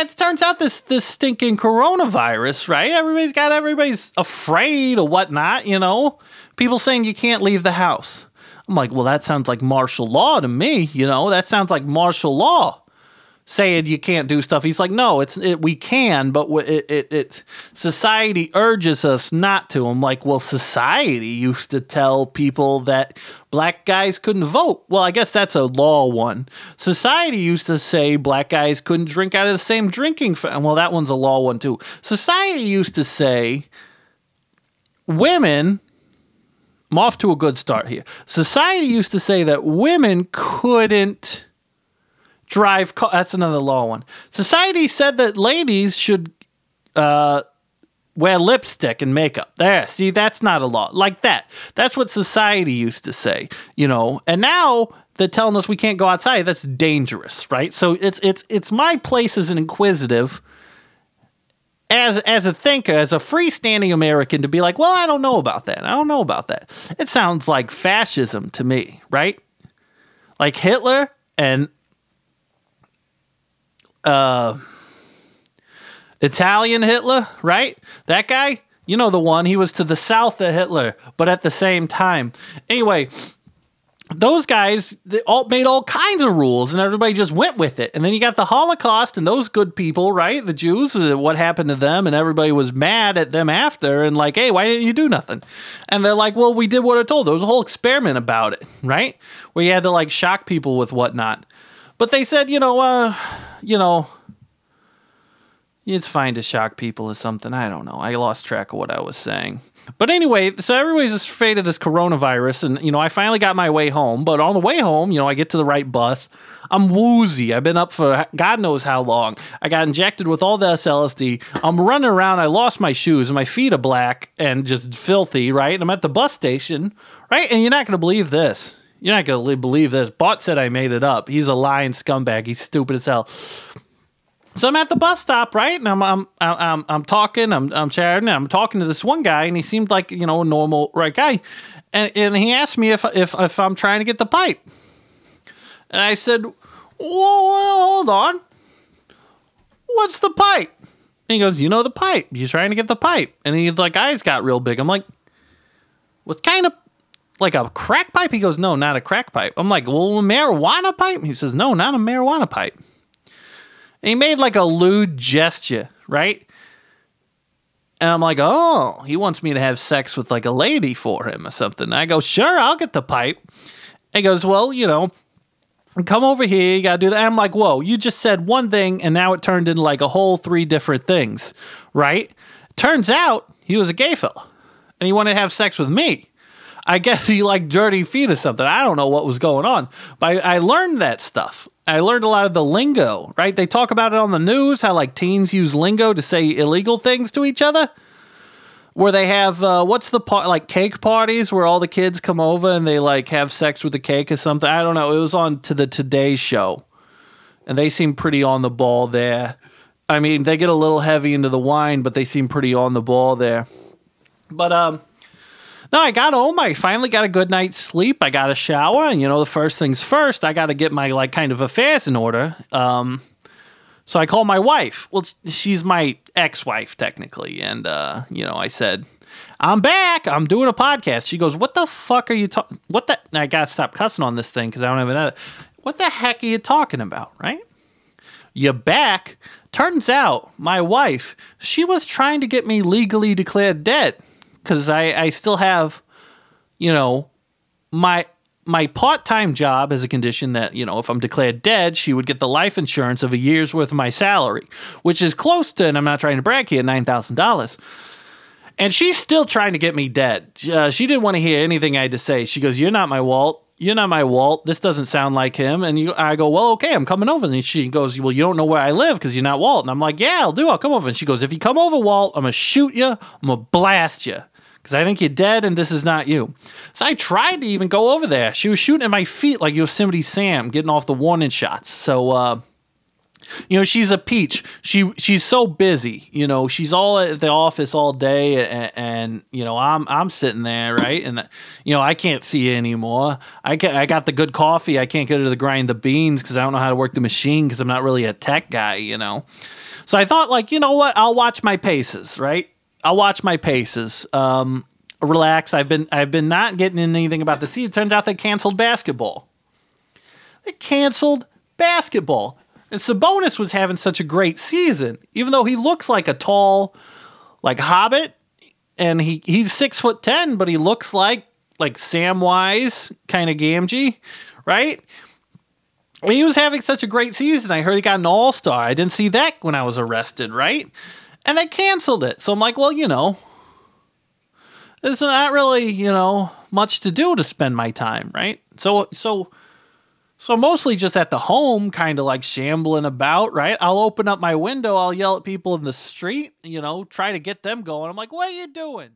it turns out this this stinking coronavirus, right? Everybody's got everybody's afraid or whatnot, you know. People saying you can't leave the house. I'm like, well, that sounds like martial law to me, you know. That sounds like martial law saying you can't do stuff. He's like, no, it's it, we can, but it, it, it society urges us not to. I'm like, well, society used to tell people that black guys couldn't vote. Well, I guess that's a law one. Society used to say black guys couldn't drink out of the same drinking. Fa- well, that one's a law one too. Society used to say women. I'm off to a good start here. Society used to say that women couldn't drive car. That's another law one. Society said that ladies should uh, wear lipstick and makeup. There, see, that's not a law like that. That's what society used to say, you know. And now they're telling us we can't go outside. That's dangerous, right? So it's it's it's my place as an inquisitive. As, as a thinker, as a freestanding American, to be like, well, I don't know about that. I don't know about that. It sounds like fascism to me, right? Like Hitler and uh, Italian Hitler, right? That guy, you know the one. He was to the south of Hitler, but at the same time. Anyway, those guys they all made all kinds of rules, and everybody just went with it. And then you got the Holocaust and those good people, right? The Jews, uh, what happened to them, and everybody was mad at them after, and like, hey, why didn't you do nothing? And they're like, well, we did what I told. There was a whole experiment about it, right? Where you had to like shock people with whatnot. But they said, you know, uh, you know, it's fine to shock people or something. I don't know. I lost track of what I was saying. But anyway, so everybody's afraid of this coronavirus. And, you know, I finally got my way home. But on the way home, you know, I get to the right bus. I'm woozy. I've been up for God knows how long. I got injected with all this LSD. I'm running around. I lost my shoes my feet are black and just filthy, right? And I'm at the bus station, right? And you're not going to believe this. You're not gonna believe this. Bot said I made it up. He's a lying scumbag. He's stupid as hell. So I'm at the bus stop, right? And I'm I'm I'm I'm talking, I'm I'm chatting, I'm talking to this one guy, and he seemed like you know a normal right guy, and and he asked me if if if I'm trying to get the pipe, and I said, "Whoa, hold on, what's the pipe?" And he goes, "You know the pipe. You're trying to get the pipe," and he like eyes got real big. I'm like, "What kind of like a crack pipe? He goes, no, not a crack pipe. I'm like, well, a marijuana pipe? He says, no, not a marijuana pipe. And he made like a lewd gesture, right? And I'm like, oh, he wants me to have sex with like a lady for him or something. I go, sure, I'll get the pipe. He goes, well, you know, come over here. You got to do that. And I'm like, whoa, you just said one thing and now it turned into like a whole three different things, right? Turns out he was a gay fella and he wanted to have sex with me. I guess he liked dirty feet or something. I don't know what was going on, but I, I, learned that stuff. I learned a lot of the lingo, right? They talk about it on the news how like teens use lingo to say illegal things to each other. Where they have uh, what's the part like cake parties where all the kids come over and they like have sex with the cake or something. I don't know. It was on to the Today Show, and they seem pretty on the ball there. I mean, they get a little heavy into the wine, but they seem pretty on the ball there. But um, no, I got home. I finally got a good night's sleep. I got a shower, and you know, the first things first, I got to get my like kind of affairs in order. Um, so I called my wife. Well, she's my ex-wife technically, and uh, you know, I said, "I'm back. I'm doing a podcast." She goes, "What the fuck are you talking? What the?" I gotta stop cussing on this thing because I don't have an edit. What the heck are you talking about? Right? You back? Turns out my wife, she was trying to get me legally declared dead because I, I still have, you know, my my part time job as a condition that, you know, if I'm declared dead, she would get the life insurance of a year's worth of my salary, which is close to, and I'm not trying to brag here, $9,000. And she's still trying to get me dead. Uh, she didn't want to hear anything I had to say. She goes, You're not my Walt. You're not my Walt. This doesn't sound like him. And you, I go, Well, okay, I'm coming over. And she goes, Well, you don't know where I live because you're not Walt. And I'm like, Yeah, I'll do. I'll come over. And she goes, If you come over, Walt, I'm to shoot you. I'm to blast you because I think you're dead and this is not you. So I tried to even go over there. She was shooting at my feet like Yosemite Sam, getting off the warning shots. So uh, you know she's a peach. She she's so busy you know she's all at the office all day and, and, you know i'm i'm sitting there right? And you know i can't see you anymore. I get i got the good coffee. I can't get her to grind the beans because i don't know how to work the machine because i'm not really a tech guy you know? So i thought like you know what? I'll watch my paces right i'll watch my paces um relax i've been i've been not getting in anything about the season it turns out they canceled basketball they canceled basketball and Sabonis was having such a great season, even though he looks like a tall, like Hobbit, and he he's six foot ten, but he looks like like Samwise kind of Gamgee, right? And he was having such a great season. I heard he got an All Star. I didn't see that when I was arrested, right? And they canceled it. So I'm like, well, you know, there's not really, you know, much to do to spend my time, right? So so so mostly just at the home, kind of like shambling about, right? I'll open up my window, I'll yell at people in the street, you know, try to get them going. I'm like, what are you doing?